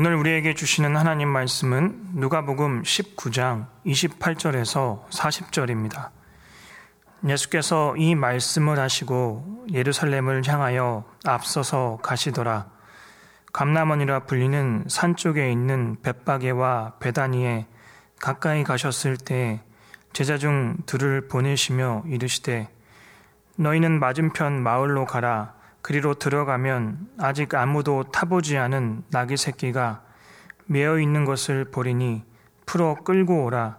오늘 우리에게 주시는 하나님 말씀은 누가복음 19장 28절에서 40절입니다. 예수께서 이 말씀을 하시고 예루살렘을 향하여 앞서서 가시더라. 감남원이라 불리는 산 쪽에 있는 벳바게와 베다니에 가까이 가셨을 때 제자 중 둘을 보내시며 이르시되 너희는 맞은편 마을로 가라. 그리로 들어가면 아직 아무도 타보지 않은 나귀 새끼가 매어 있는 것을 보리니 풀어 끌고 오라.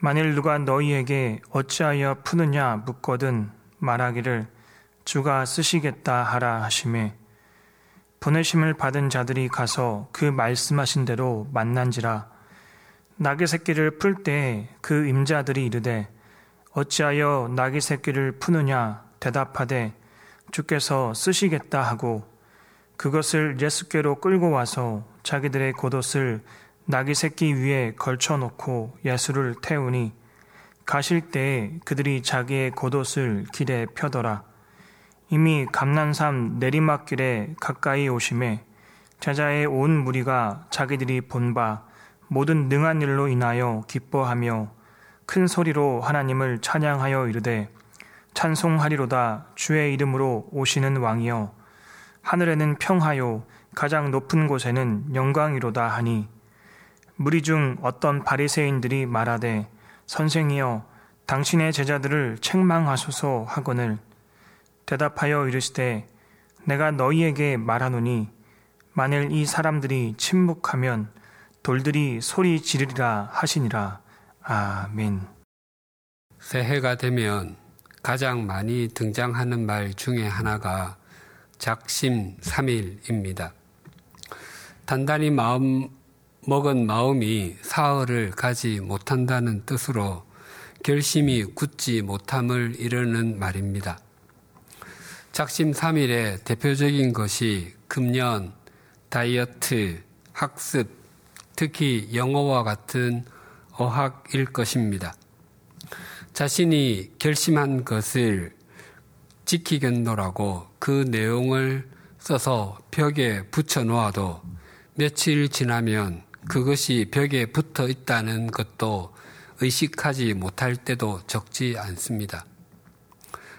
만일 누가 너희에게 어찌하여 푸느냐 묻거든 말하기를 주가 쓰시겠다 하라 하심에 보내심을 받은 자들이 가서 그 말씀하신 대로 만난지라 나귀 새끼를 풀 때 그 임자들이 이르되 어찌하여 나귀 새끼를 푸느냐 대답하되 주께서 쓰시겠다 하고 그것을 예수께로 끌고 와서 자기들의 겉옷을 나귀 새끼 위에 걸쳐놓고 예수를 태우니 가실 때 그들이 자기의 겉옷을 길에 펴더라. 이미 감난산 내리막길에 가까이 오심에 제자의 온 무리가 자기들이 본 바 모든 능한 일로 인하여 기뻐하며 큰 소리로 하나님을 찬양하여 이르되 찬송하리로다. 주의 이름으로 오시는 왕이여. 하늘에는 평하요. 가장 높은 곳에는 영광이로다 하니. 무리 중 어떤 바리새인들이 말하되 선생이여 당신의 제자들을 책망하소서 하거늘. 대답하여 이르시되 내가 너희에게 말하노니 만일 이 사람들이 침묵하면 돌들이 소리 지르리라 하시니라. 아멘. 새해가 되면 가장 많이 등장하는 말 중에 하나가 작심삼일입니다. 단단히 마음 먹은 마음이 사흘을 가지 못한다는 뜻으로 결심이 굳지 못함을 이르는 말입니다. 작심삼일의 대표적인 것이 금년, 다이어트, 학습, 특히 영어와 같은 어학일 것입니다. 자신이 결심한 것을 지키겠노라고 그 내용을 써서 벽에 붙여 놓아도 며칠 지나면 그것이 벽에 붙어 있다는 것도 의식하지 못할 때도 적지 않습니다.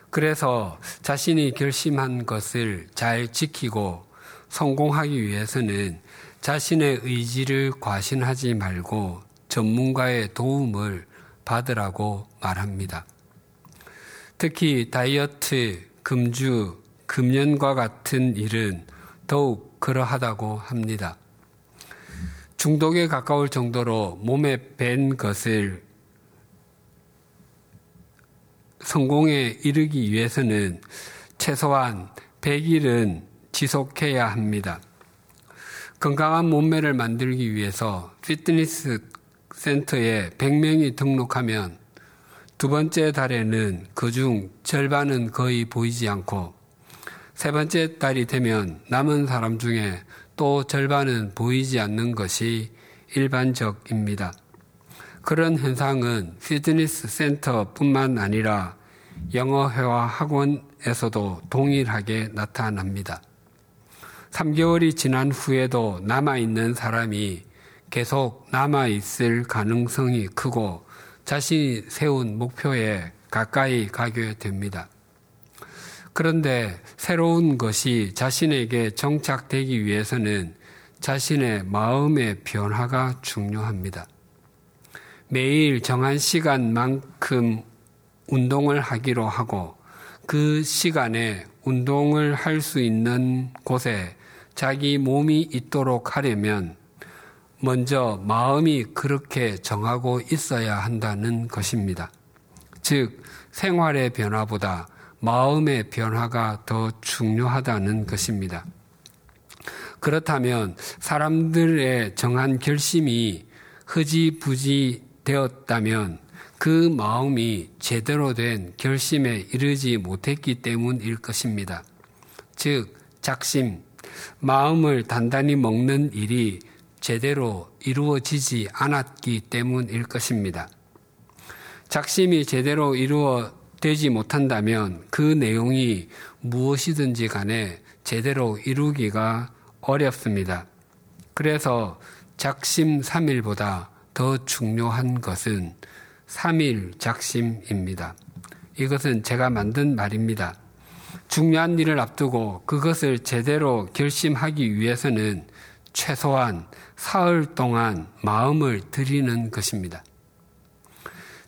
그래서 자신이 결심한 것을 잘 지키고 성공하기 위해서는 자신의 의지를 과신하지 말고 전문가의 도움을 받으라고 말합니다. 특히 다이어트, 금주, 금연과 같은 일은 더욱 그러하다고 합니다. 중독에 가까울 정도로 몸에 밴 것을 성공에 이르기 위해서는 최소한 100일은 지속해야 합니다. 건강한 몸매를 만들기 위해서 피트니스 센터에 100명이 등록하면 두 번째 달에는 그 중 절반은 거의 보이지 않고 세 번째 달이 되면 남은 사람 중에 또 절반은 보이지 않는 것이 일반적입니다. 그런 현상은 피트니스 센터뿐만 아니라 영어 회화 학원에서도 동일하게 나타납니다. 3개월이 지난 후에도 남아있는 사람이 계속 남아있을 가능성이 크고 자신이 세운 목표에 가까이 가게 됩니다. 그런데 새로운 것이 자신에게 정착되기 위해서는 자신의 마음의 변화가 중요합니다. 매일 정한 시간만큼 운동을 하기로 하고 그 시간에 운동을 할 수 있는 곳에 자기 몸이 있도록 하려면 먼저 마음이 그렇게 정하고 있어야 한다는 것입니다. 즉, 생활의 변화보다 마음의 변화가 더 중요하다는 것입니다. 그렇다면 사람들의 정한 결심이 흐지부지 되었다면 그 마음이 제대로 된 결심에 이르지 못했기 때문일 것입니다. 즉, 작심, 마음을 단단히 먹는 일이 제대로 이루어지지 않았기 때문일 것입니다. 작심이 제대로 이루어되지 못한다면 그 내용이 무엇이든지 간에 제대로 이루기가 어렵습니다. 그래서 작심 3일보다 더 중요한 것은 3일 작심입니다. 이것은 제가 만든 말입니다. 중요한 일을 앞두고 그것을 제대로 결심하기 위해서는 최소한 사흘 동안 마음을 들이는 것입니다.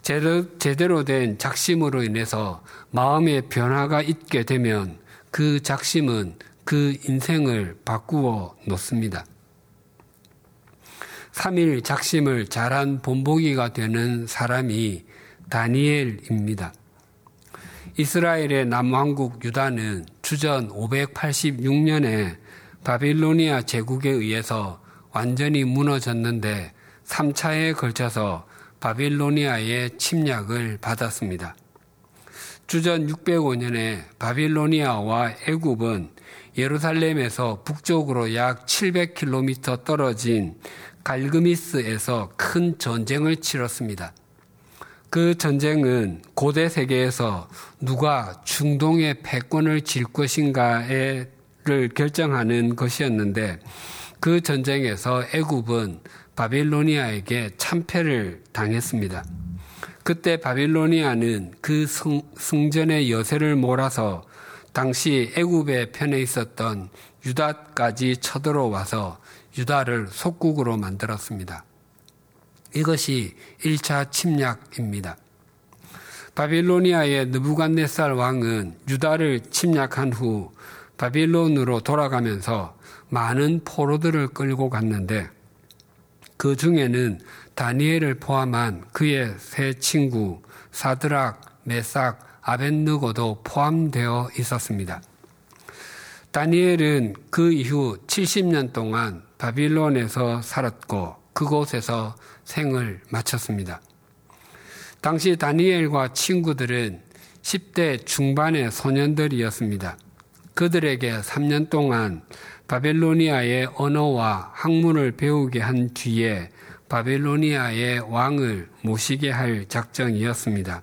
제대로, 제대로 된 작심으로 인해서 마음의 변화가 있게 되면 그 작심은 그 인생을 바꾸어 놓습니다. 3일 작심을 잘한 본보기가 되는 사람이 다니엘입니다. 이스라엘의 남왕국 유다는 주전 586년에 바빌로니아 제국에 의해서 완전히 무너졌는데 3차에 걸쳐서 바빌로니아의 침략을 받았습니다. 주전 605년에 바빌로니아와 애굽은 예루살렘에서 북쪽으로 약 700km 떨어진 갈그미스에서 큰 전쟁을 치렀습니다. 그 전쟁은 고대 세계에서 누가 중동의 패권을 질 것인가를 결정하는 것이었는데 그 전쟁에서 애굽은 바빌로니아에게 참패를 당했습니다. 그때 바빌로니아는 그 승, 전의 여세를 몰아서 당시 애굽의 편에 있었던 유다까지 쳐들어와서 유다를 속국으로 만들었습니다. 이것이 1차 침략입니다. 바빌로니아의 느부갓네살 왕은 유다를 침략한 후 바빌론으로 돌아가면서 많은 포로들을 끌고 갔는데 그 중에는 다니엘을 포함한 그의 세 친구 사드락, 메삭, 아벤느고도 포함되어 있었습니다. 다니엘은 그 이후 70년 동안 바빌론에서 살았고 그곳에서 생을 마쳤습니다. 당시 다니엘과 친구들은 10대 중반의 소년들이었습니다. 그들에게 3년 동안 바벨로니아의 언어와 학문을 배우게 한 뒤에 바벨로니아의 왕을 모시게 할 작정이었습니다.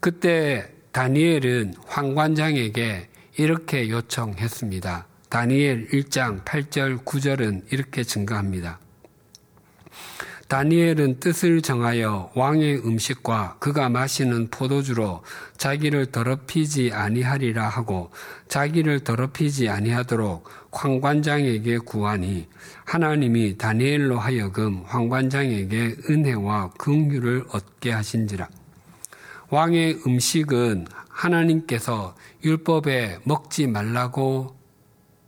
그때 다니엘은 황관장에게 이렇게 요청했습니다. 다니엘 1장 8절 9절은 이렇게 증가합니다. 다니엘은 뜻을 정하여 왕의 음식과 그가 마시는 포도주로 자기를 더럽히지 아니하리라 하고 자기를 더럽히지 아니하도록 황관장에게 구하니 하나님이 다니엘로 하여금 황관장에게 은혜와 긍휼을 얻게 하신지라. 왕의 음식은 하나님께서 율법에 먹지 말라고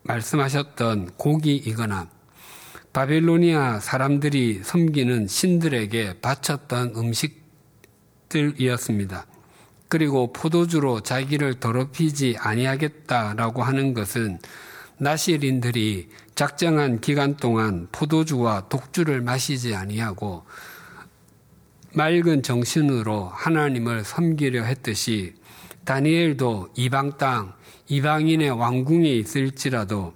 말씀하셨던 고기이거나 바빌로니아 사람들이 섬기는 신들에게 바쳤던 음식들이었습니다. 그리고 포도주로 자기를 더럽히지 아니하겠다라고 하는 것은 나시린들이 작정한 기간 동안 포도주와 독주를 마시지 아니하고 맑은 정신으로 하나님을 섬기려 했듯이 다니엘도 이방 땅, 이방인의 왕궁에 있을지라도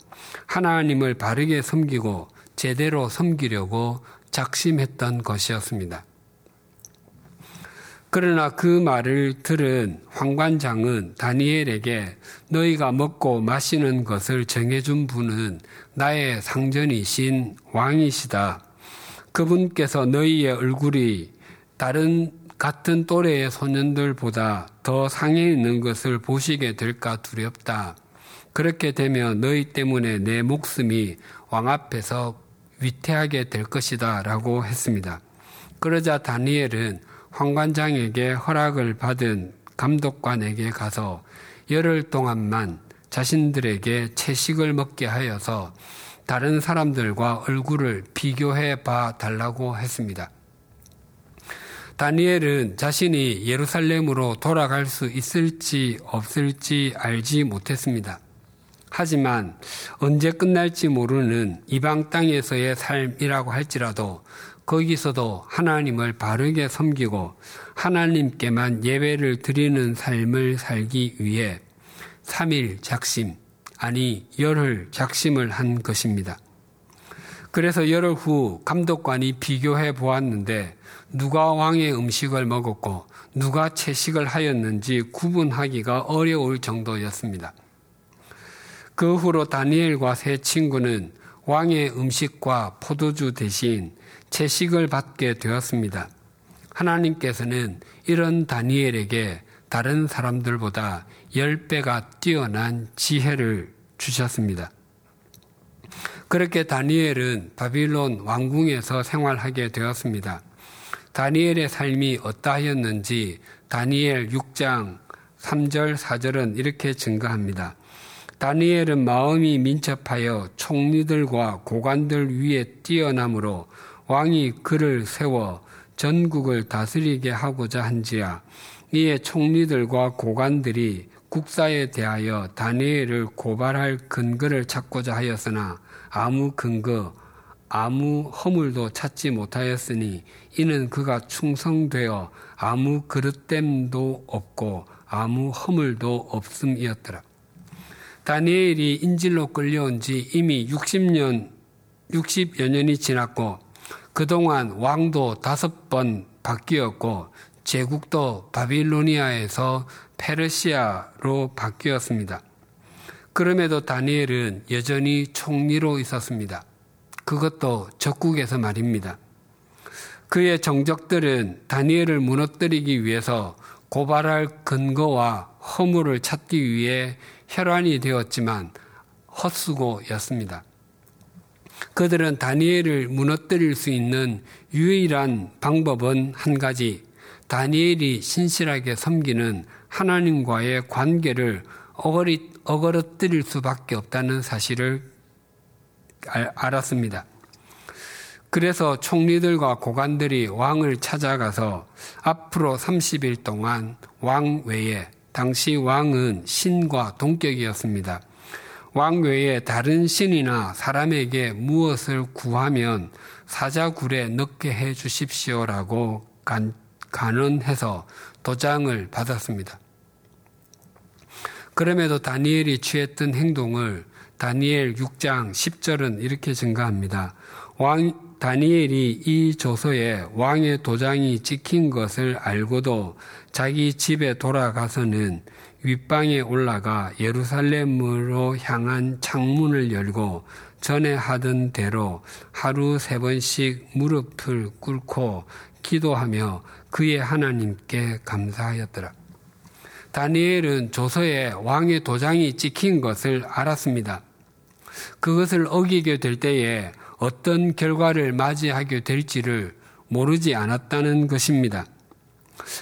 하나님을 바르게 섬기고 제대로 섬기려고 작심했던 것이었습니다. 그러나 그 말을 들은 황관장은 다니엘에게 너희가 먹고 마시는 것을 정해준 분은 나의 상전이신 왕이시다. 그분께서 너희의 얼굴이 다른 같은 또래의 소년들보다 더 상해 있는 것을 보시게 될까 두렵다. 그렇게 되면 너희 때문에 내 목숨이 왕 앞에서 위태하게 될 것이다 라고 했습니다. 그러자 다니엘은 황관장에게 허락을 받은 감독관에게 가서 열흘 동안만 자신들에게 채식을 먹게 하여서 다른 사람들과 얼굴을 비교해 봐 달라고 했습니다. 다니엘은 자신이 예루살렘으로 돌아갈 수 있을지 없을지 알지 못했습니다. 하지만 언제 끝날지 모르는 이방 땅에서의 삶이라고 할지라도 거기서도 하나님을 바르게 섬기고 하나님께만 예배를 드리는 삶을 살기 위해 3일 작심, 아니 열흘 작심을 한 것입니다. 그래서 열흘 후 감독관이 비교해 보았는데 누가 왕의 음식을 먹었고 누가 채식을 하였는지 구분하기가 어려울 정도였습니다. 그 후로 다니엘과 세 친구는 왕의 음식과 포도주 대신 채식을 받게 되었습니다. 하나님께서는 이런 다니엘에게 다른 사람들보다 10배가 뛰어난 지혜를 주셨습니다. 그렇게 다니엘은 바빌론 왕궁에서 생활하게 되었습니다. 다니엘의 삶이 어떠하였는지 다니엘 6장 3절, 4절은 이렇게 증가합니다. 다니엘은 마음이 민첩하여 총리들과 고관들 위에 뛰어남으로 왕이 그를 세워 전국을 다스리게 하고자 한지야. 이에 총리들과 고관들이 국사에 대하여 다니엘을 고발할 근거를 찾고자 하였으나 아무 근거, 아무 허물도 찾지 못하였으니 이는 그가 충성되어 아무 그릇됨도 없고 아무 허물도 없음이었더라. 다니엘이 인질로 끌려온 지 이미 60년, 60여 년이 지났고 그동안 왕도 다섯 번 바뀌었고 제국도 바빌로니아에서 페르시아로 바뀌었습니다. 그럼에도 다니엘은 여전히 총리로 있었습니다. 그것도 적국에서 말입니다. 그의 정적들은 다니엘을 무너뜨리기 위해서 고발할 근거와 허물을 찾기 위해 혈안이 되었지만 헛수고였습니다. 그들은 다니엘을 무너뜨릴 수 있는 유일한 방법은 한 가지, 다니엘이 신실하게 섬기는 하나님과의 관계를 어거리, 어거러뜨릴 수밖에 없다는 사실을 알았습니다. 그래서 총리들과 고관들이 왕을 찾아가서 앞으로 30일 동안 왕 외에 당시 왕은 신과 동격이었습니다. 왕 외에 다른 신이나 사람에게 무엇을 구하면 사자굴에 넣게 해 주십시오라고 간, 간언해서 도장을 받았습니다. 그럼에도 다니엘이 취했던 행동을 다니엘 6장 10절은 이렇게 증가합니다. 왕, 다니엘이 이 조서에 왕의 도장이 찍힌 것을 알고도 자기 집에 돌아가서는 윗방에 올라가 예루살렘으로 향한 창문을 열고 전에 하던 대로 하루 세 번씩 무릎을 꿇고 기도하며 그의 하나님께 감사하였더라. 다니엘은 조서에 왕의 도장이 찍힌 것을 알았습니다. 그것을 어기게 될 때에 어떤 결과를 맞이하게 될지를 모르지 않았다는 것입니다.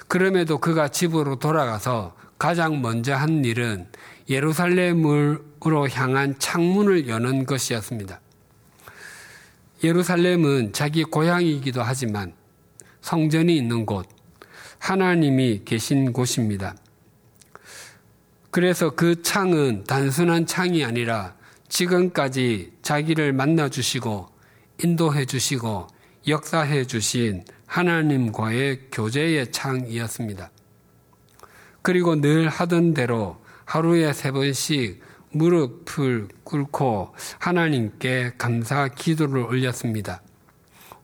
그럼에도 그가 집으로 돌아가서 가장 먼저 한 일은 예루살렘으로 향한 창문을 여는 것이었습니다. 예루살렘은 자기 고향이기도 하지만 성전이 있는 곳, 하나님이 계신 곳입니다. 그래서 그 창은 단순한 창이 아니라 지금까지 자기를 만나 주시고 인도해 주시고 역사해 주신 하나님과의 교제의 창이었습니다. 그리고 늘 하던 대로 하루에 세 번씩 무릎을 꿇고 하나님께 감사 기도를 올렸습니다.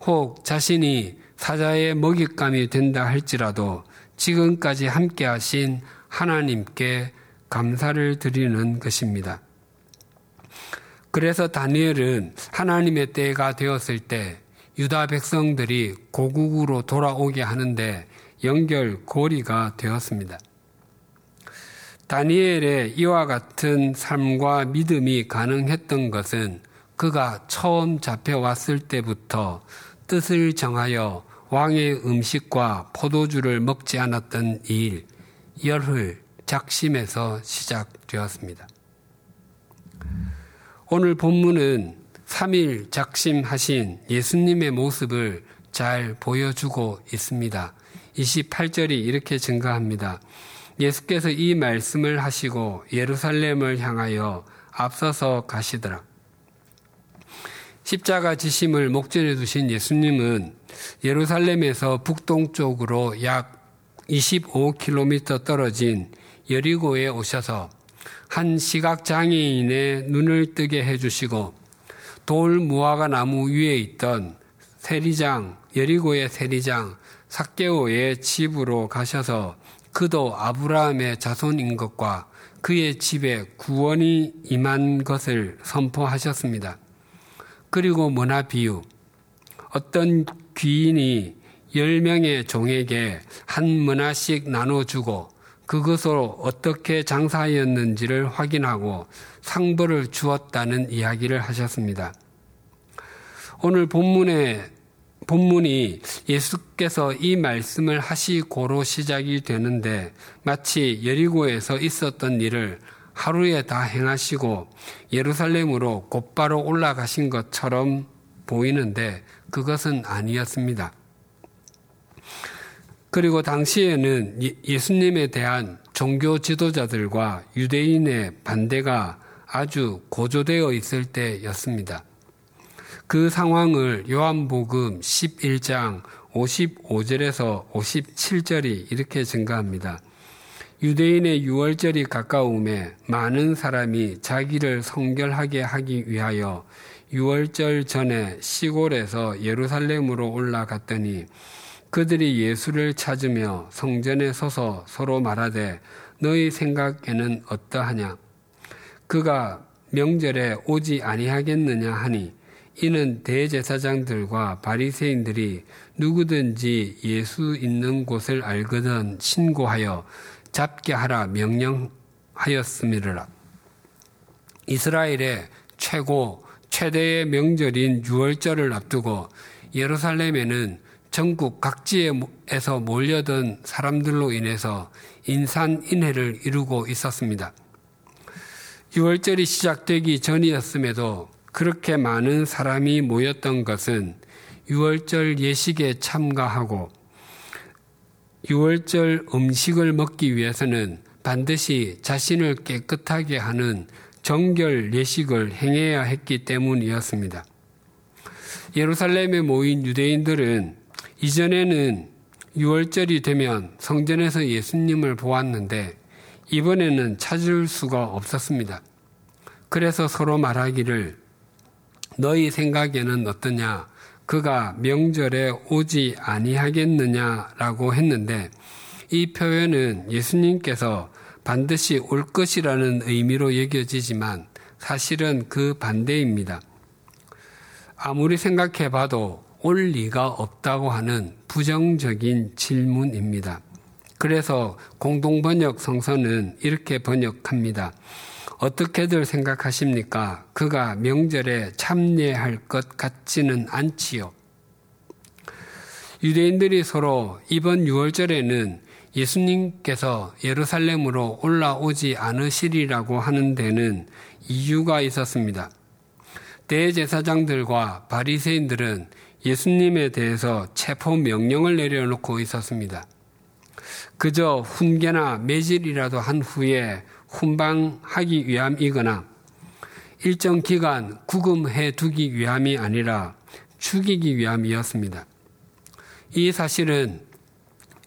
혹 자신이 사자의 먹잇감이 된다 할지라도 지금까지 함께 하신 하나님께 감사를 드리는 것입니다. 그래서 다니엘은 하나님의 때가 되었을 때 유다 백성들이 고국으로 돌아오게 하는데 연결고리가 되었습니다. 다니엘의 이와 같은 삶과 믿음이 가능했던 것은 그가 처음 잡혀왔을 때부터 뜻을 정하여 왕의 음식과 포도주를 먹지 않았던 일, 열흘, 작심에서 시작되었습니다. 오늘 본문은 3일 작심하신 예수님의 모습을 잘 보여주고 있습니다. 28절이 이렇게 증가합니다. 예수께서 이 말씀을 하시고 예루살렘을 향하여 앞서서 가시더라. 십자가 지심을 목전에 두신 예수님은 예루살렘에서 북동쪽으로 약 25km 떨어진 여리고에 오셔서 한 시각장애인의 눈을 뜨게 해주시고 돌 무화과 나무 위에 있던 세리장, 여리고의 세리장, 삭개오의 집으로 가셔서 그도 아브라함의 자손인 것과 그의 집에 구원이 임한 것을 선포하셨습니다. 그리고 문화 비유. 어떤 귀인이 10명의 종에게 한 문화씩 나눠주고 그것으로 어떻게 장사하였는지를 확인하고 상벌을 주었다는 이야기를 하셨습니다. 오늘 본문에 본문이 예수께서 이 말씀을 하시고로 시작이 되는데 마치 여리고에서 있었던 일을 하루에 다 행하시고 예루살렘으로 곧바로 올라가신 것처럼 보이는데 그것은 아니었습니다. 그리고 당시에는 예, 예수님에 대한 종교 지도자들과 유대인의 반대가 아주 고조되어 있을 때였습니다. 그 상황을 요한복음 11장 55절에서 57절이 이렇게 증가합니다. 유대인의 유월절이 가까움에 많은 사람이 자기를 성결하게 하기 위하여 유월절 전에 시골에서 예루살렘으로 올라갔더니 그들이 예수를 찾으며 성전에 서서 서로 말하되 너희 생각에는 어떠하냐? 그가 명절에 오지 아니하겠느냐 하니 이는 대제사장들과 바리새인들이 누구든지 예수 있는 곳을 알거든 신고하여 잡게 하라 명령하였음이라. 이스라엘의 최고 최대의 명절인 유월절을 앞두고 예루살렘에는 전국 각지에서 몰려든 사람들로 인해서 인산인해를 이루고 있었습니다. 6월절이 시작되기 전이었음에도 그렇게 많은 사람이 모였던 것은 6월절 예식에 참가하고 6월절 음식을 먹기 위해서는 반드시 자신을 깨끗하게 하는 정결 예식을 행해야 했기 때문이었습니다. 예루살렘에 모인 유대인들은 이전에는 6월절이 되면 성전에서 예수님을 보았는데 이번에는 찾을 수가 없었습니다. 그래서 서로 말하기를 너희 생각에는 어떠냐? 그가 명절에 오지 아니하겠느냐라고 했는데 이 표현은 예수님께서 반드시 올 것이라는 의미로 여겨지지만 사실은 그 반대입니다. 아무리 생각해 봐도 올 리가 없다고 하는 부정적인 질문입니다. 그래서 공동번역 성서는 이렇게 번역합니다. 어떻게들 생각하십니까? 그가 명절에 참여할 것 같지는 않지요. 유대인들이 서로 이번 6월절에는 예수님께서 예루살렘으로 올라오지 않으시리라고 하는 데는 이유가 있었습니다. 대제사장들과 바리새인들은 예수님에 대해서 체포 명령을 내려놓고 있었습니다. 그저 훈계나 매질이라도 한 후에 훈방하기 위함이거나 일정 기간 구금해 두기 위함이 아니라 죽이기 위함이었습니다. 이 사실은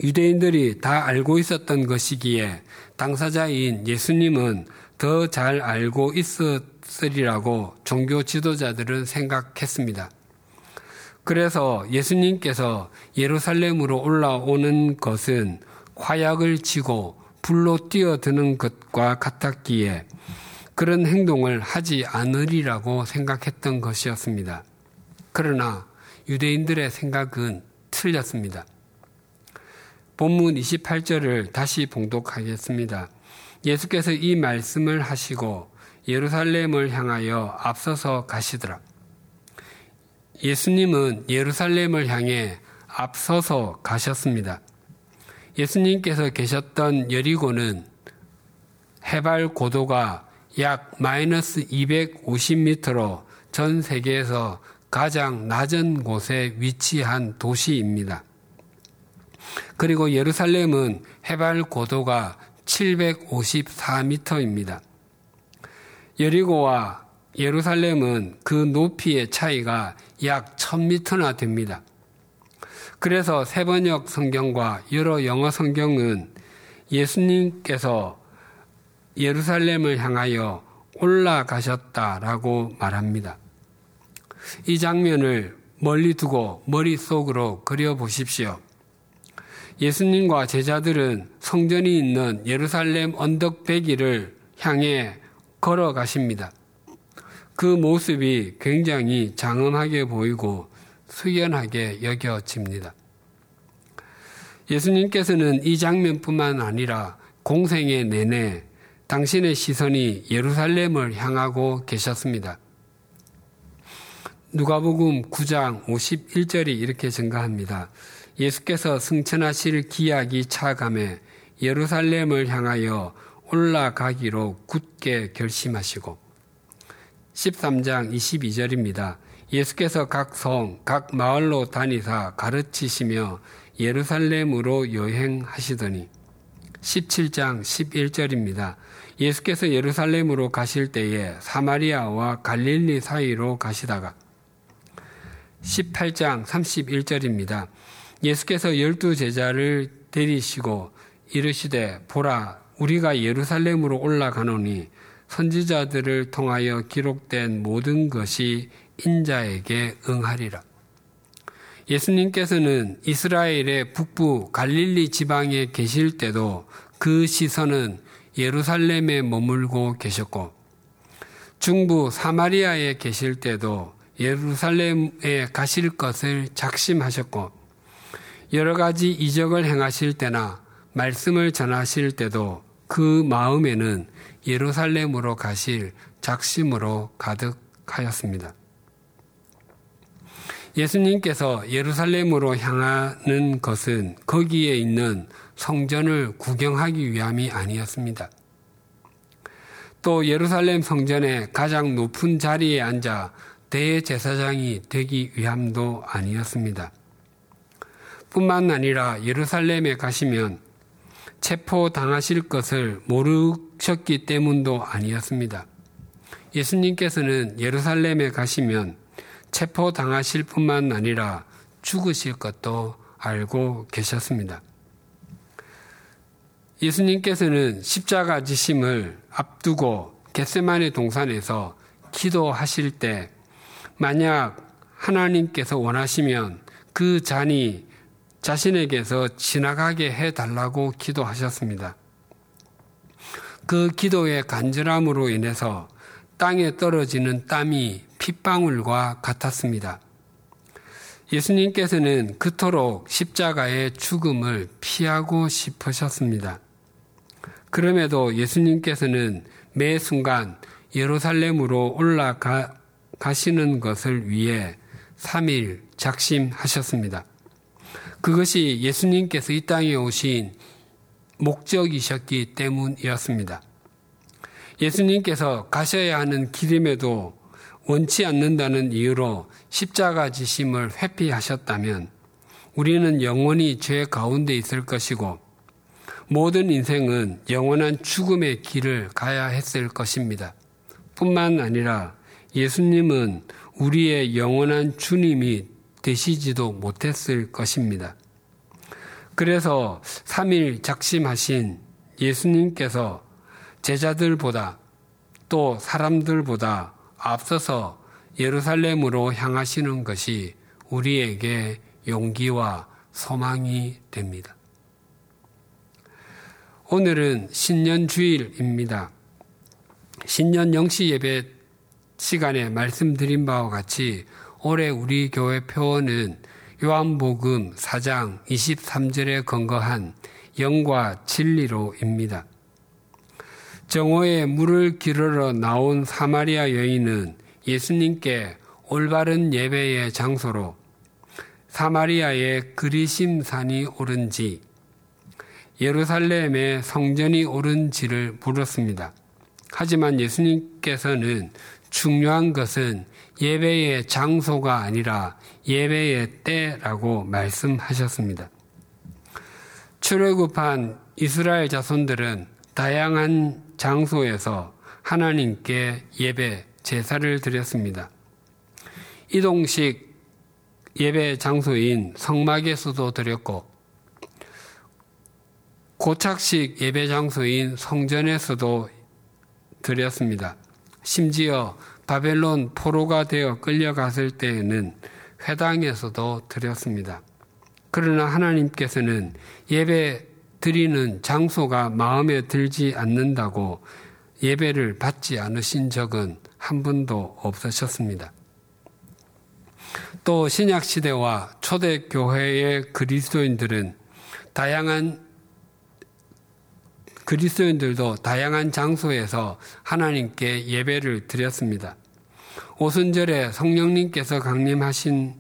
유대인들이 다 알고 있었던 것이기에 당사자인 예수님은 더 잘 알고 있었으리라고 종교 지도자들은 생각했습니다. 그래서 예수님께서 예루살렘으로 올라오는 것은 화약을 치고 불로 뛰어드는 것과 같았기에 그런 행동을 하지 않으리라고 생각했던 것이었습니다. 그러나 유대인들의 생각은 틀렸습니다. 본문 28절을 다시 봉독하겠습니다. 예수께서 이 말씀을 하시고 예루살렘을 향하여 앞서서 가시더라. 예수님은 예루살렘을 향해 앞서서 가셨습니다. 예수님께서 계셨던 여리고는 해발 고도가 약 마이너스 250m로 전 세계에서 가장 낮은 곳에 위치한 도시입니다. 그리고 예루살렘은 해발 고도가 754m입니다. 여리고와 예루살렘은 그 높이의 차이가 약 1000m나 됩니다. 그래서 세번역 성경과 여러 영어 성경은 예수님께서 예루살렘을 향하여 올라가셨다라고 말합니다. 이 장면을 멀리 두고 머릿속으로 그려 보십시오. 예수님과 제자들은 성전이 있는 예루살렘 언덕배기를 향해 걸어가십니다. 그 모습이 굉장히 장엄하게 보이고 숙연하게 여겨집니다. 예수님께서는 이 장면뿐만 아니라 공생의 내내 당신의 시선이 예루살렘을 향하고 계셨습니다. 누가복음 9장 51절이 이렇게 증가합니다. 예수께서 승천하실 기약이 차감해 예루살렘을 향하여 올라가기로 굳게 결심하시고 13장 22절입니다. 예수께서 각 성, 각 마을로 다니사 가르치시며 예루살렘으로 여행하시더니 17장 11절입니다. 예수께서 예루살렘으로 가실 때에 사마리아와 갈릴리 사이로 가시다가 18장 31절입니다. 예수께서 열두 제자를 데리시고 이르시되 보라 우리가 예루살렘으로 올라가노니 선지자들을 통하여 기록된 모든 것이 인 자에게 응하리라. 예수님께서는 이스라엘의 북부 갈릴리 지방에 계실 때도 그 시선은 예루살렘에 머물고 계셨고 중부 사마리아에 계실 때도 예루살렘에 가실 것을 작심하셨고 여러 가지 이적을 행하실 때나 말씀을 전하실 때도 그 마음에는 예루살렘으로 가실 작심으로 가득하였습니다. 예수님께서 예루살렘으로 향하는 것은 거기에 있는 성전을 구경하기 위함이 아니었습니다. 또 예루살렘 성전의 가장 높은 자리에 앉아 대제사장이 되기 위함도 아니었습니다. 뿐만 아니라 예루살렘에 가시면 체포당하실 것을 모르셨기 때문도 아니었습니다. 예수님께서는 예루살렘에 가시면 체포당하실 뿐만 아니라 죽으실 것도 알고 계셨습니다. 예수님께서는 십자가 지심을 앞두고 겟세마네 동산에서 기도하실 때 만약 하나님께서 원하시면 그 잔이 자신에게서 지나가게 해 달라고 기도하셨습니다. 그 기도의 간절함으로 인해서 땅에 떨어지는 땀이 핏방울과 같았습니다. 예수님께서는 그토록 십자가의 죽음을 피하고 싶으셨습니다. 그럼에도 예수님께서는 매 순간 예루살렘으로 올라가시는 것을 위해 3일 작심하셨습니다. 그것이 예수님께서 이 땅에 오신 목적이셨기 때문이었습니다. 예수님께서 가셔야 하는 길임에도 원치 않는다는 이유로 십자가 지심을 회피하셨다면 우리는 영원히 죄 가운데 있을 것이고 모든 인생은 영원한 죽음의 길을 가야 했을 것입니다. 뿐만 아니라 예수님은 우리의 영원한 주님이 되시지도 못했을 것입니다. 그래서 3일 작심하신 예수님께서 제자들보다 또 사람들보다 앞서서 예루살렘으로 향하시는 것이 우리에게 용기와 소망이 됩니다. 오늘은 신년 주일입니다. 신년 영시 예배 시간에 말씀드린 바와 같이 올해 우리 교회 표어는 요한복음 4장 23절에 근거한 영과 진리로입니다. 정오에 물을 기르러 나온 사마리아 여인은 예수님께 올바른 예배의 장소로 사마리아의 그리심산이 오른지 예루살렘의 성전이 오른지를 물었습니다. 하지만 예수님께서는 중요한 것은 예배의 장소가 아니라 예배의 때라고 말씀하셨습니다. 출애굽한 이스라엘 자손들은 다양한 장소에서 하나님께 예배, 제사를 드렸습니다. 이동식 예배 장소인 성막에서도 드렸고, 고착식 예배 장소인 성전에서도 드렸습니다. 심지어 바벨론 포로가 되어 끌려갔을 때에는 회당에서도 드렸습니다. 그러나 하나님께서는 예배 드리는 장소가 마음에 들지 않는다고 예배를 받지 않으신 적은 한 분도 없으셨습니다. 또 신약 시대와 초대 교회의 그리스도인들은 다양한 그리스도인들도 다양한 장소에서 하나님께 예배를 드렸습니다. 오순절에 성령님께서 강림하신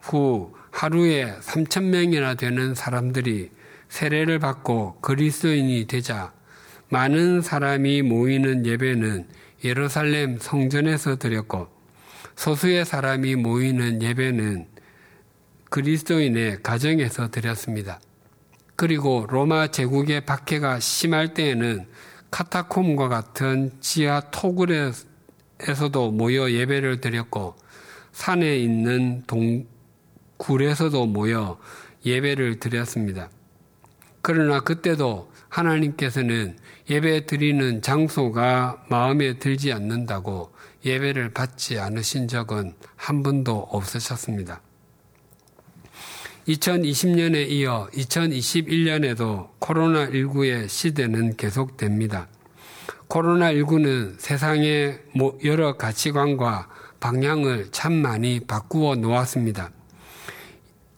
후 하루에 3천 명이나 되는 사람들이 세례를 받고 그리스도인이 되자 많은 사람이 모이는 예배는 예루살렘 성전에서 드렸고 소수의 사람이 모이는 예배는 그리스도인의 가정에서 드렸습니다. 그리고 로마 제국의 박해가 심할 때에는 카타콤과 같은 지하 토굴에서도 모여 예배를 드렸고 산에 있는 동굴에서도 모여 예배를 드렸습니다. 그러나 그때도 하나님께서는 예배 드리는 장소가 마음에 들지 않는다고 예배를 받지 않으신 적은 한 번도 없으셨습니다. 2020년에 이어 2021년에도 코로나19의 시대는 계속됩니다. 코로나19는 세상의 여러 가치관과 방향을 참 많이 바꾸어 놓았습니다.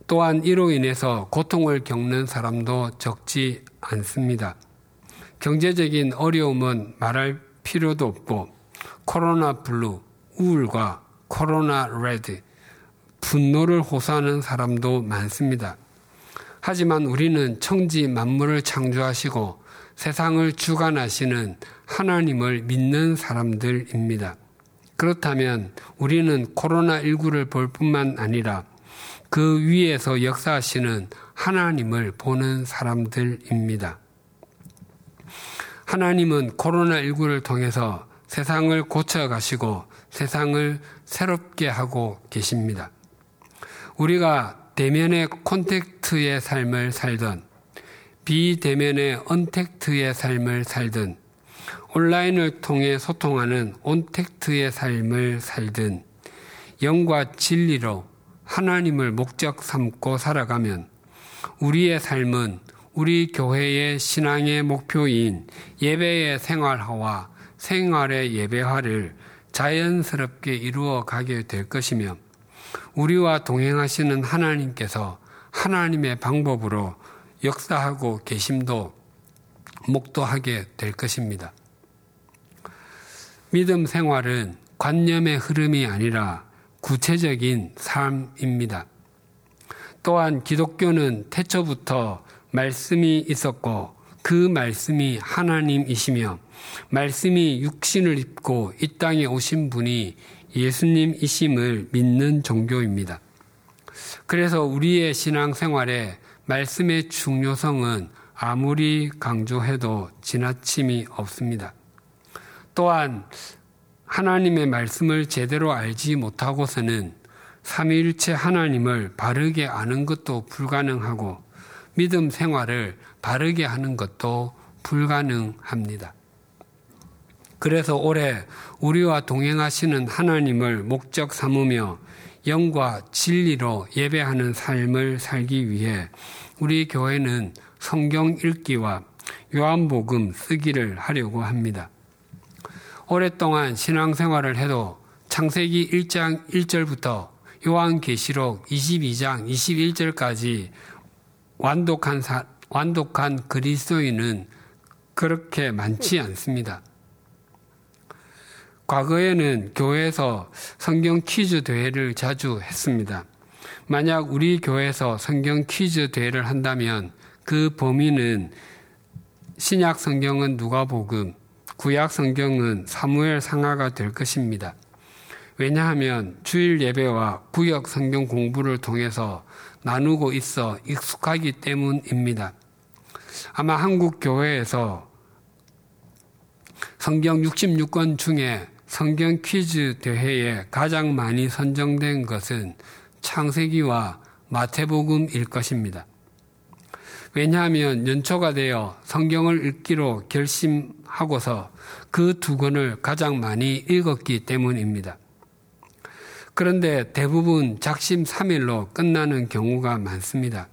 또한 이로 인해서 고통을 겪는 사람도 적지 않습니다. 경제적인 어려움은 말할 필요도 없고 코로나 블루, 우울과 코로나 레드, 분노를 호소하는 사람도 많습니다. 하지만 우리는 천지 만물을 창조하시고 세상을 주관하시는 하나님을 믿는 사람들입니다. 그렇다면 우리는 코로나19를 볼 뿐만 아니라 그 위에서 역사하시는 하나님을 보는 사람들입니다. 하나님은 코로나19를 통해서 세상을 고쳐가시고 세상을 새롭게 하고 계십니다. 우리가 대면의 콘택트의 삶을 살던 비대면의 언택트의 삶을 살든 온라인을 통해 소통하는 온택트의 삶을 살든 영과 진리로 하나님을 목적 삼고 살아가면 우리의 삶은 우리 교회의 신앙의 목표인 예배의 생활화와 생활의 예배화를 자연스럽게 이루어 가게 될 것이며 우리와 동행하시는 하나님께서 하나님의 방법으로 역사하고 계심도 목도하게 될 것입니다. 믿음 생활은 관념의 흐름이 아니라 구체적인 삶입니다. 또한 기독교는 태초부터 말씀이 있었고 그 말씀이 하나님이시며 말씀이 육신을 입고 이 땅에 오신 분이 예수님이심을 믿는 종교입니다. 그래서 우리의 신앙생활에 말씀의 중요성은 아무리 강조해도 지나침이 없습니다. 또한 하나님의 말씀을 제대로 알지 못하고서는 삼위일체 하나님을 바르게 아는 것도 불가능하고 믿음 생활을 바르게 하는 것도 불가능합니다. 그래서 올해 우리와 동행하시는 하나님을 목적 삼으며 영과 진리로 예배하는 삶을 살기 위해 우리 교회는 성경 읽기와 요한복음 쓰기를 하려고 합니다. 오랫동안 신앙생활을 해도 창세기 1장 1절부터 요한계시록 22장 21절까지 완독한 사, 완독한 그리스도인은 그렇게 많지 않습니다. 과거에는 교회에서 성경 퀴즈 대회를 자주 했습니다. 만약 우리 교회에서 성경 퀴즈 대회를 한다면 그 범위는 신약 성경은 누가복음, 구약 성경은 사무엘 상하가 될 것입니다. 왜냐하면 주일 예배와 구역 성경 공부를 통해서 나누고 있어 익숙하기 때문입니다. 아마 한국 교회에서 성경 66권 중에 성경 퀴즈 대회에 가장 많이 선정된 것은 창세기와 마태복음일 것입니다. 왜냐하면 연초가 되어 성경을 읽기로 결심하고서 그 두 권을 가장 많이 읽었기 때문입니다. 그런데 대부분 작심 3일로 끝나는 경우가 많습니다.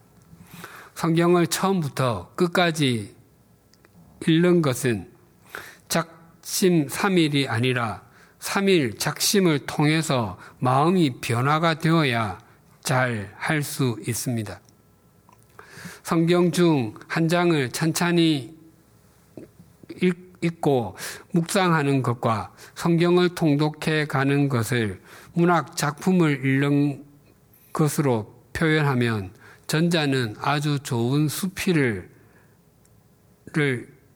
성경을 처음부터 끝까지 읽는 것은 작심 3일이 아니라 3일 작심을 통해서 마음이 변화가 되어야 잘 할 수 있습니다. 성경 중 한 장을 찬찬히 읽고 묵상하는 것과 성경을 통독해 가는 것을 문학 작품을 읽는 것으로 표현하면 전자는 아주 좋은 수필을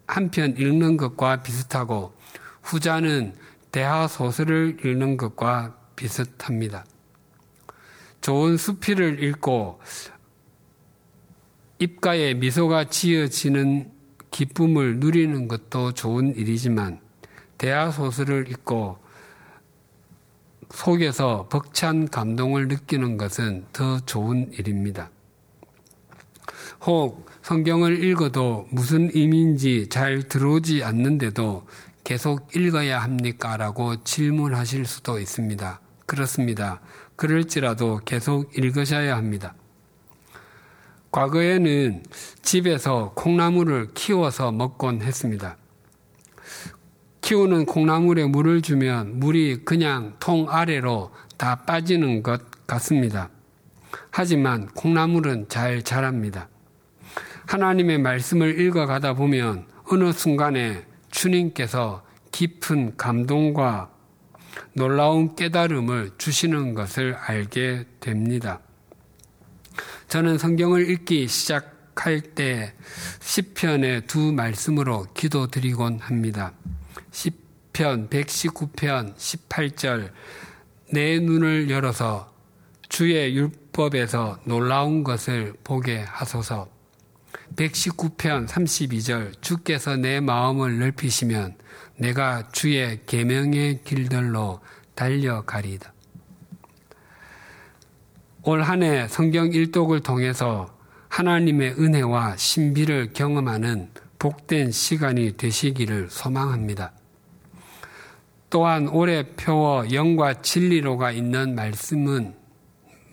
한편 읽는 것과 비슷하고 후자는 대하 소설을 읽는 것과 비슷합니다. 좋은 수필을 읽고 입가에 미소가 지어지는 기쁨을 누리는 것도 좋은 일이지만 대하 소설을 읽고 속에서 벅찬 감동을 느끼는 것은 더 좋은 일입니다. 혹 성경을 읽어도 무슨 의미인지 잘 들어오지 않는데도 계속 읽어야 합니까? 라고 질문하실 수도 있습니다. 그렇습니다. 그럴지라도 계속 읽으셔야 합니다. 과거에는 집에서 콩나물을 키워서 먹곤 했습니다. 키우는 콩나물에 물을 주면 물이 그냥 통 아래로 다 빠지는 것 같습니다. 하지만 콩나물은 잘 자랍니다. 하나님의 말씀을 읽어가다 보면 어느 순간에 주님께서 깊은 감동과 놀라운 깨달음을 주시는 것을 알게 됩니다. 저는 성경을 읽기 시작할 때 10편의 두 말씀으로 기도 드리곤 합니다. 10편 119편 18절 내 눈을 열어서 주의 율법에서 놀라운 것을 보게 하소서 119편 32절 주께서 내 마음을 넓히시면 내가 주의 계명의 길들로 달려가리다. 올 한 해 성경 일독을 통해서 하나님의 은혜와 신비를 경험하는 복된 시간이 되시기를 소망합니다. 또한 올해 표어 영과 진리로가 있는 말씀은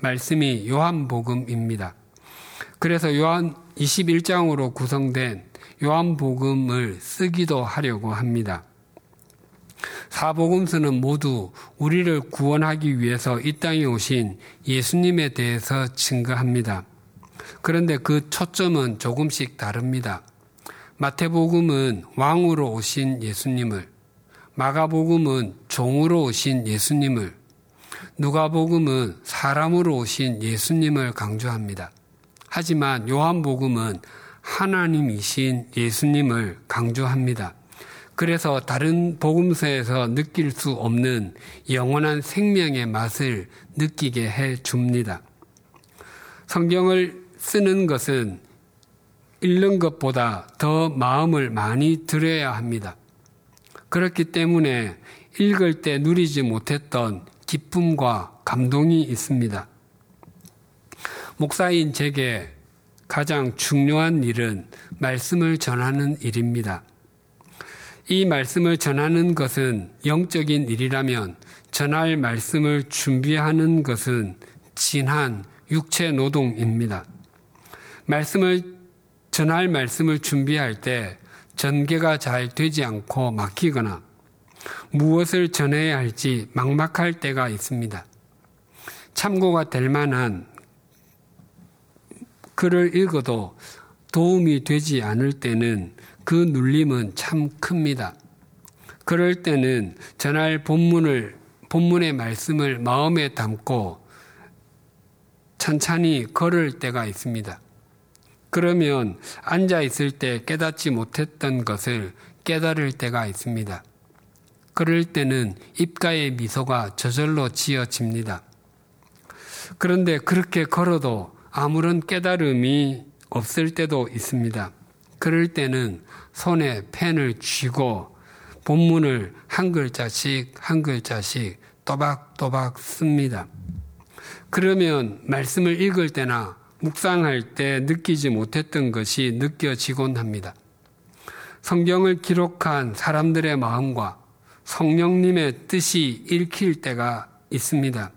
말씀이 요한복음입니다. 그래서 요한 21장으로 구성된 요한복음을 쓰기도 하려고 합니다. 사복음서는 모두 우리를 구원하기 위해서 이 땅에 오신 예수님에 대해서 증거합니다. 그런데 그 초점은 조금씩 다릅니다. 마태복음은 왕으로 오신 예수님을, 마가복음은 종으로 오신 예수님을, 누가복음은 사람으로 오신 예수님을 강조합니다. 하지만 요한복음은 하나님이신 예수님을 강조합니다. 그래서 다른 복음서에서 느낄 수 없는 영원한 생명의 맛을 느끼게 해 줍니다. 성경을 쓰는 것은 읽는 것보다 더 마음을 많이 들여야 합니다. 그렇기 때문에 읽을 때 누리지 못했던 기쁨과 감동이 있습니다. 목사인 제게 가장 중요한 일은 말씀을 전하는 일입니다. 이 말씀을 전하는 것은 영적인 일이라면 전할 말씀을 준비하는 것은 진한 육체 노동입니다. 말씀을 전할 말씀을 준비할 때 전개가 잘 되지 않고 막히거나 무엇을 전해야 할지 막막할 때가 있습니다. 참고가 될 만한 글을 읽어도 도움이 되지 않을 때는 그 눌림은 참 큽니다. 그럴 때는 전할 본문을, 본문의 말씀을 마음에 담고 천천히 걸을 때가 있습니다. 그러면 앉아 있을 때 깨닫지 못했던 것을 깨달을 때가 있습니다. 그럴 때는 입가의 미소가 저절로 지어집니다. 그런데 그렇게 걸어도 아무런 깨달음이 없을 때도 있습니다. 그럴 때는 손에 펜을 쥐고 본문을 한 글자씩 한 글자씩 또박또박 씁니다. 그러면 말씀을 읽을 때나 묵상할 때 느끼지 못했던 것이 느껴지곤 합니다. 성경을 기록한 사람들의 마음과 성령님의 뜻이 읽힐 때가 있습니다.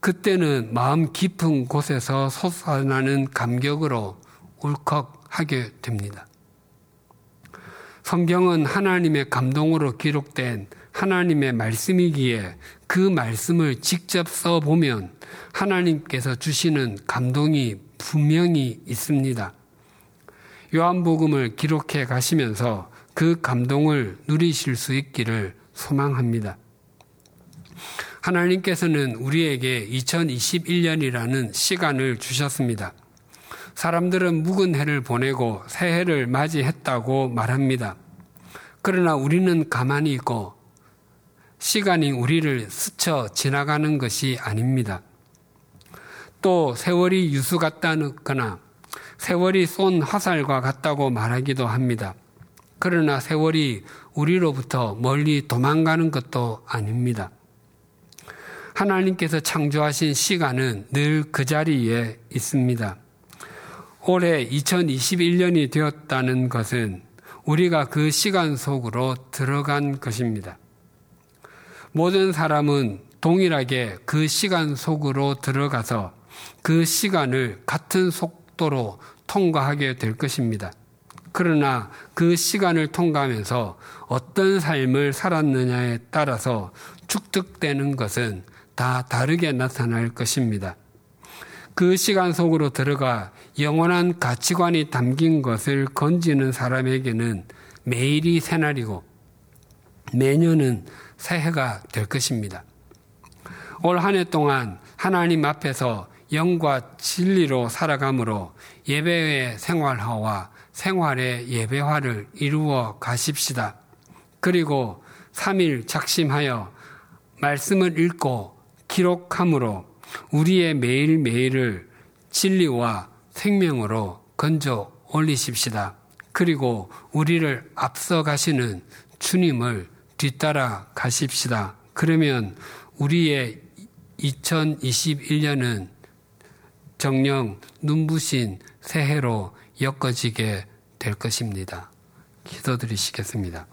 그때는 마음 깊은 곳에서 솟아나는 감격으로 울컥하게 됩니다. 성경은 하나님의 감동으로 기록된 하나님의 말씀이기에 그 말씀을 직접 써보면 하나님께서 주시는 감동이 분명히 있습니다. 요한복음을 기록해 가시면서 그 감동을 누리실 수 있기를 소망합니다. 하나님께서는 우리에게 2021년이라는 시간을 주셨습니다. 사람들은 묵은 해를 보내고 새해를 맞이했다고 말합니다. 그러나 우리는 가만히 있고 시간이 우리를 스쳐 지나가는 것이 아닙니다. 또 세월이 유수 같다거나 세월이 쏜 화살과 같다고 말하기도 합니다. 그러나 세월이 우리로부터 멀리 도망가는 것도 아닙니다. 하나님께서 창조하신 시간은 늘 그 자리에 있습니다. 올해 2021년이 되었다는 것은 우리가 그 시간 속으로 들어간 것입니다. 모든 사람은 동일하게 그 시간 속으로 들어가서 그 시간을 같은 속도로 통과하게 될 것입니다. 그러나 그 시간을 통과하면서 어떤 삶을 살았느냐에 따라서 축적되는 것은 다 다르게 나타날 것입니다. 그 시간 속으로 들어가 영원한 가치관이 담긴 것을 건지는 사람에게는 매일이 새날이고 매년은 새해가 될 것입니다. 올 한 해 동안 하나님 앞에서 영과 진리로 살아감으로 예배의 생활화와 생활의 예배화를 이루어 가십시다. 그리고 3일 작심하여 말씀을 읽고 기록함으로 우리의 매일매일을 진리와 생명으로 건져 올리십시다. 그리고 우리를 앞서 가시는 주님을 뒤따라 가십시다. 그러면 우리의 2021년은 정령 눈부신 새해로 엮어지게 될 것입니다. 기도드리시겠습니다.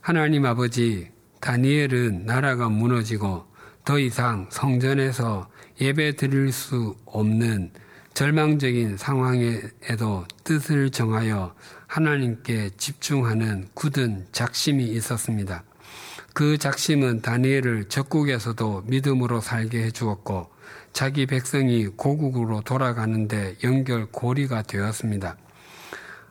하나님 아버지, 다니엘은 나라가 무너지고 더 이상 성전에서 예배 드릴 수 없는 절망적인 상황에도 뜻을 정하여 하나님께 집중하는 굳은 작심이 있었습니다. 그 작심은 다니엘을 적국에서도 믿음으로 살게 해주었고 자기 백성이 고국으로 돌아가는데 연결 고리가 되었습니다.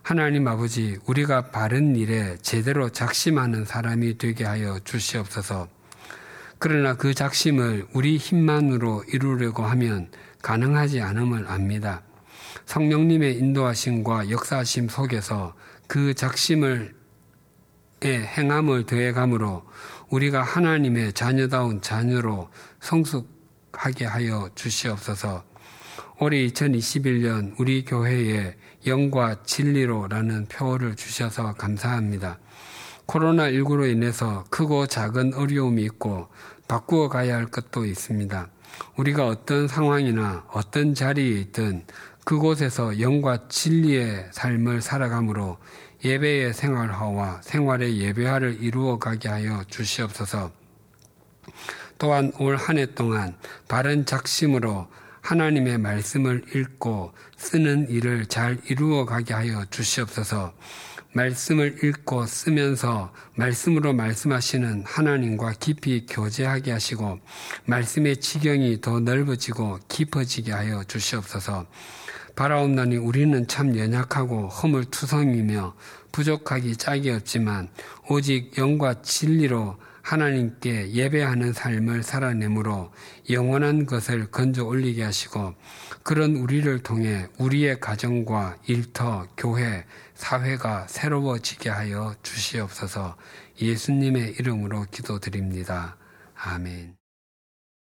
하나님 아버지, 우리가 바른 일에 제대로 작심하는 사람이 되게 하여 주시옵소서. 그러나 그 작심을 우리 힘만으로 이루려고 하면 가능하지 않음을 압니다. 성령님의 인도하심과 역사하심 속에서 그 작심을 행함을 더해감으로 우리가 하나님의 자녀다운 자녀로 성숙하게 하여 주시옵소서. 올해 2021년 우리 교회에 영과 진리로라는 표어를 주셔서 감사합니다. 코로나19로 인해서 크고 작은 어려움이 있고 바꾸어 가야 할 것도 있습니다. 우리가 어떤 상황이나 어떤 자리에 있든 그곳에서 영과 진리의 삶을 살아감으로 예배의 생활화와 생활의 예배화를 이루어 가게 하여 주시옵소서. 또한 올 한 해 동안 바른 작심으로 하나님의 말씀을 읽고 쓰는 일을 잘 이루어 가게 하여 주시옵소서. 말씀을 읽고 쓰면서 말씀으로 말씀하시는 하나님과 깊이 교제하게 하시고 말씀의 지경이 더 넓어지고 깊어지게 하여 주시옵소서. 바라옵나니 우리는 참 연약하고 허물투성이며 부족하기 짝이 없지만 오직 영과 진리로 하나님께 예배하는 삶을 살아내므로 영원한 것을 건져 올리게 하시고 그런 우리를 통해 우리의 가정과 일터, 교회, 사회가 새로워지게 하여 주시옵소서 예수님의 이름으로 기도드립니다. 아멘.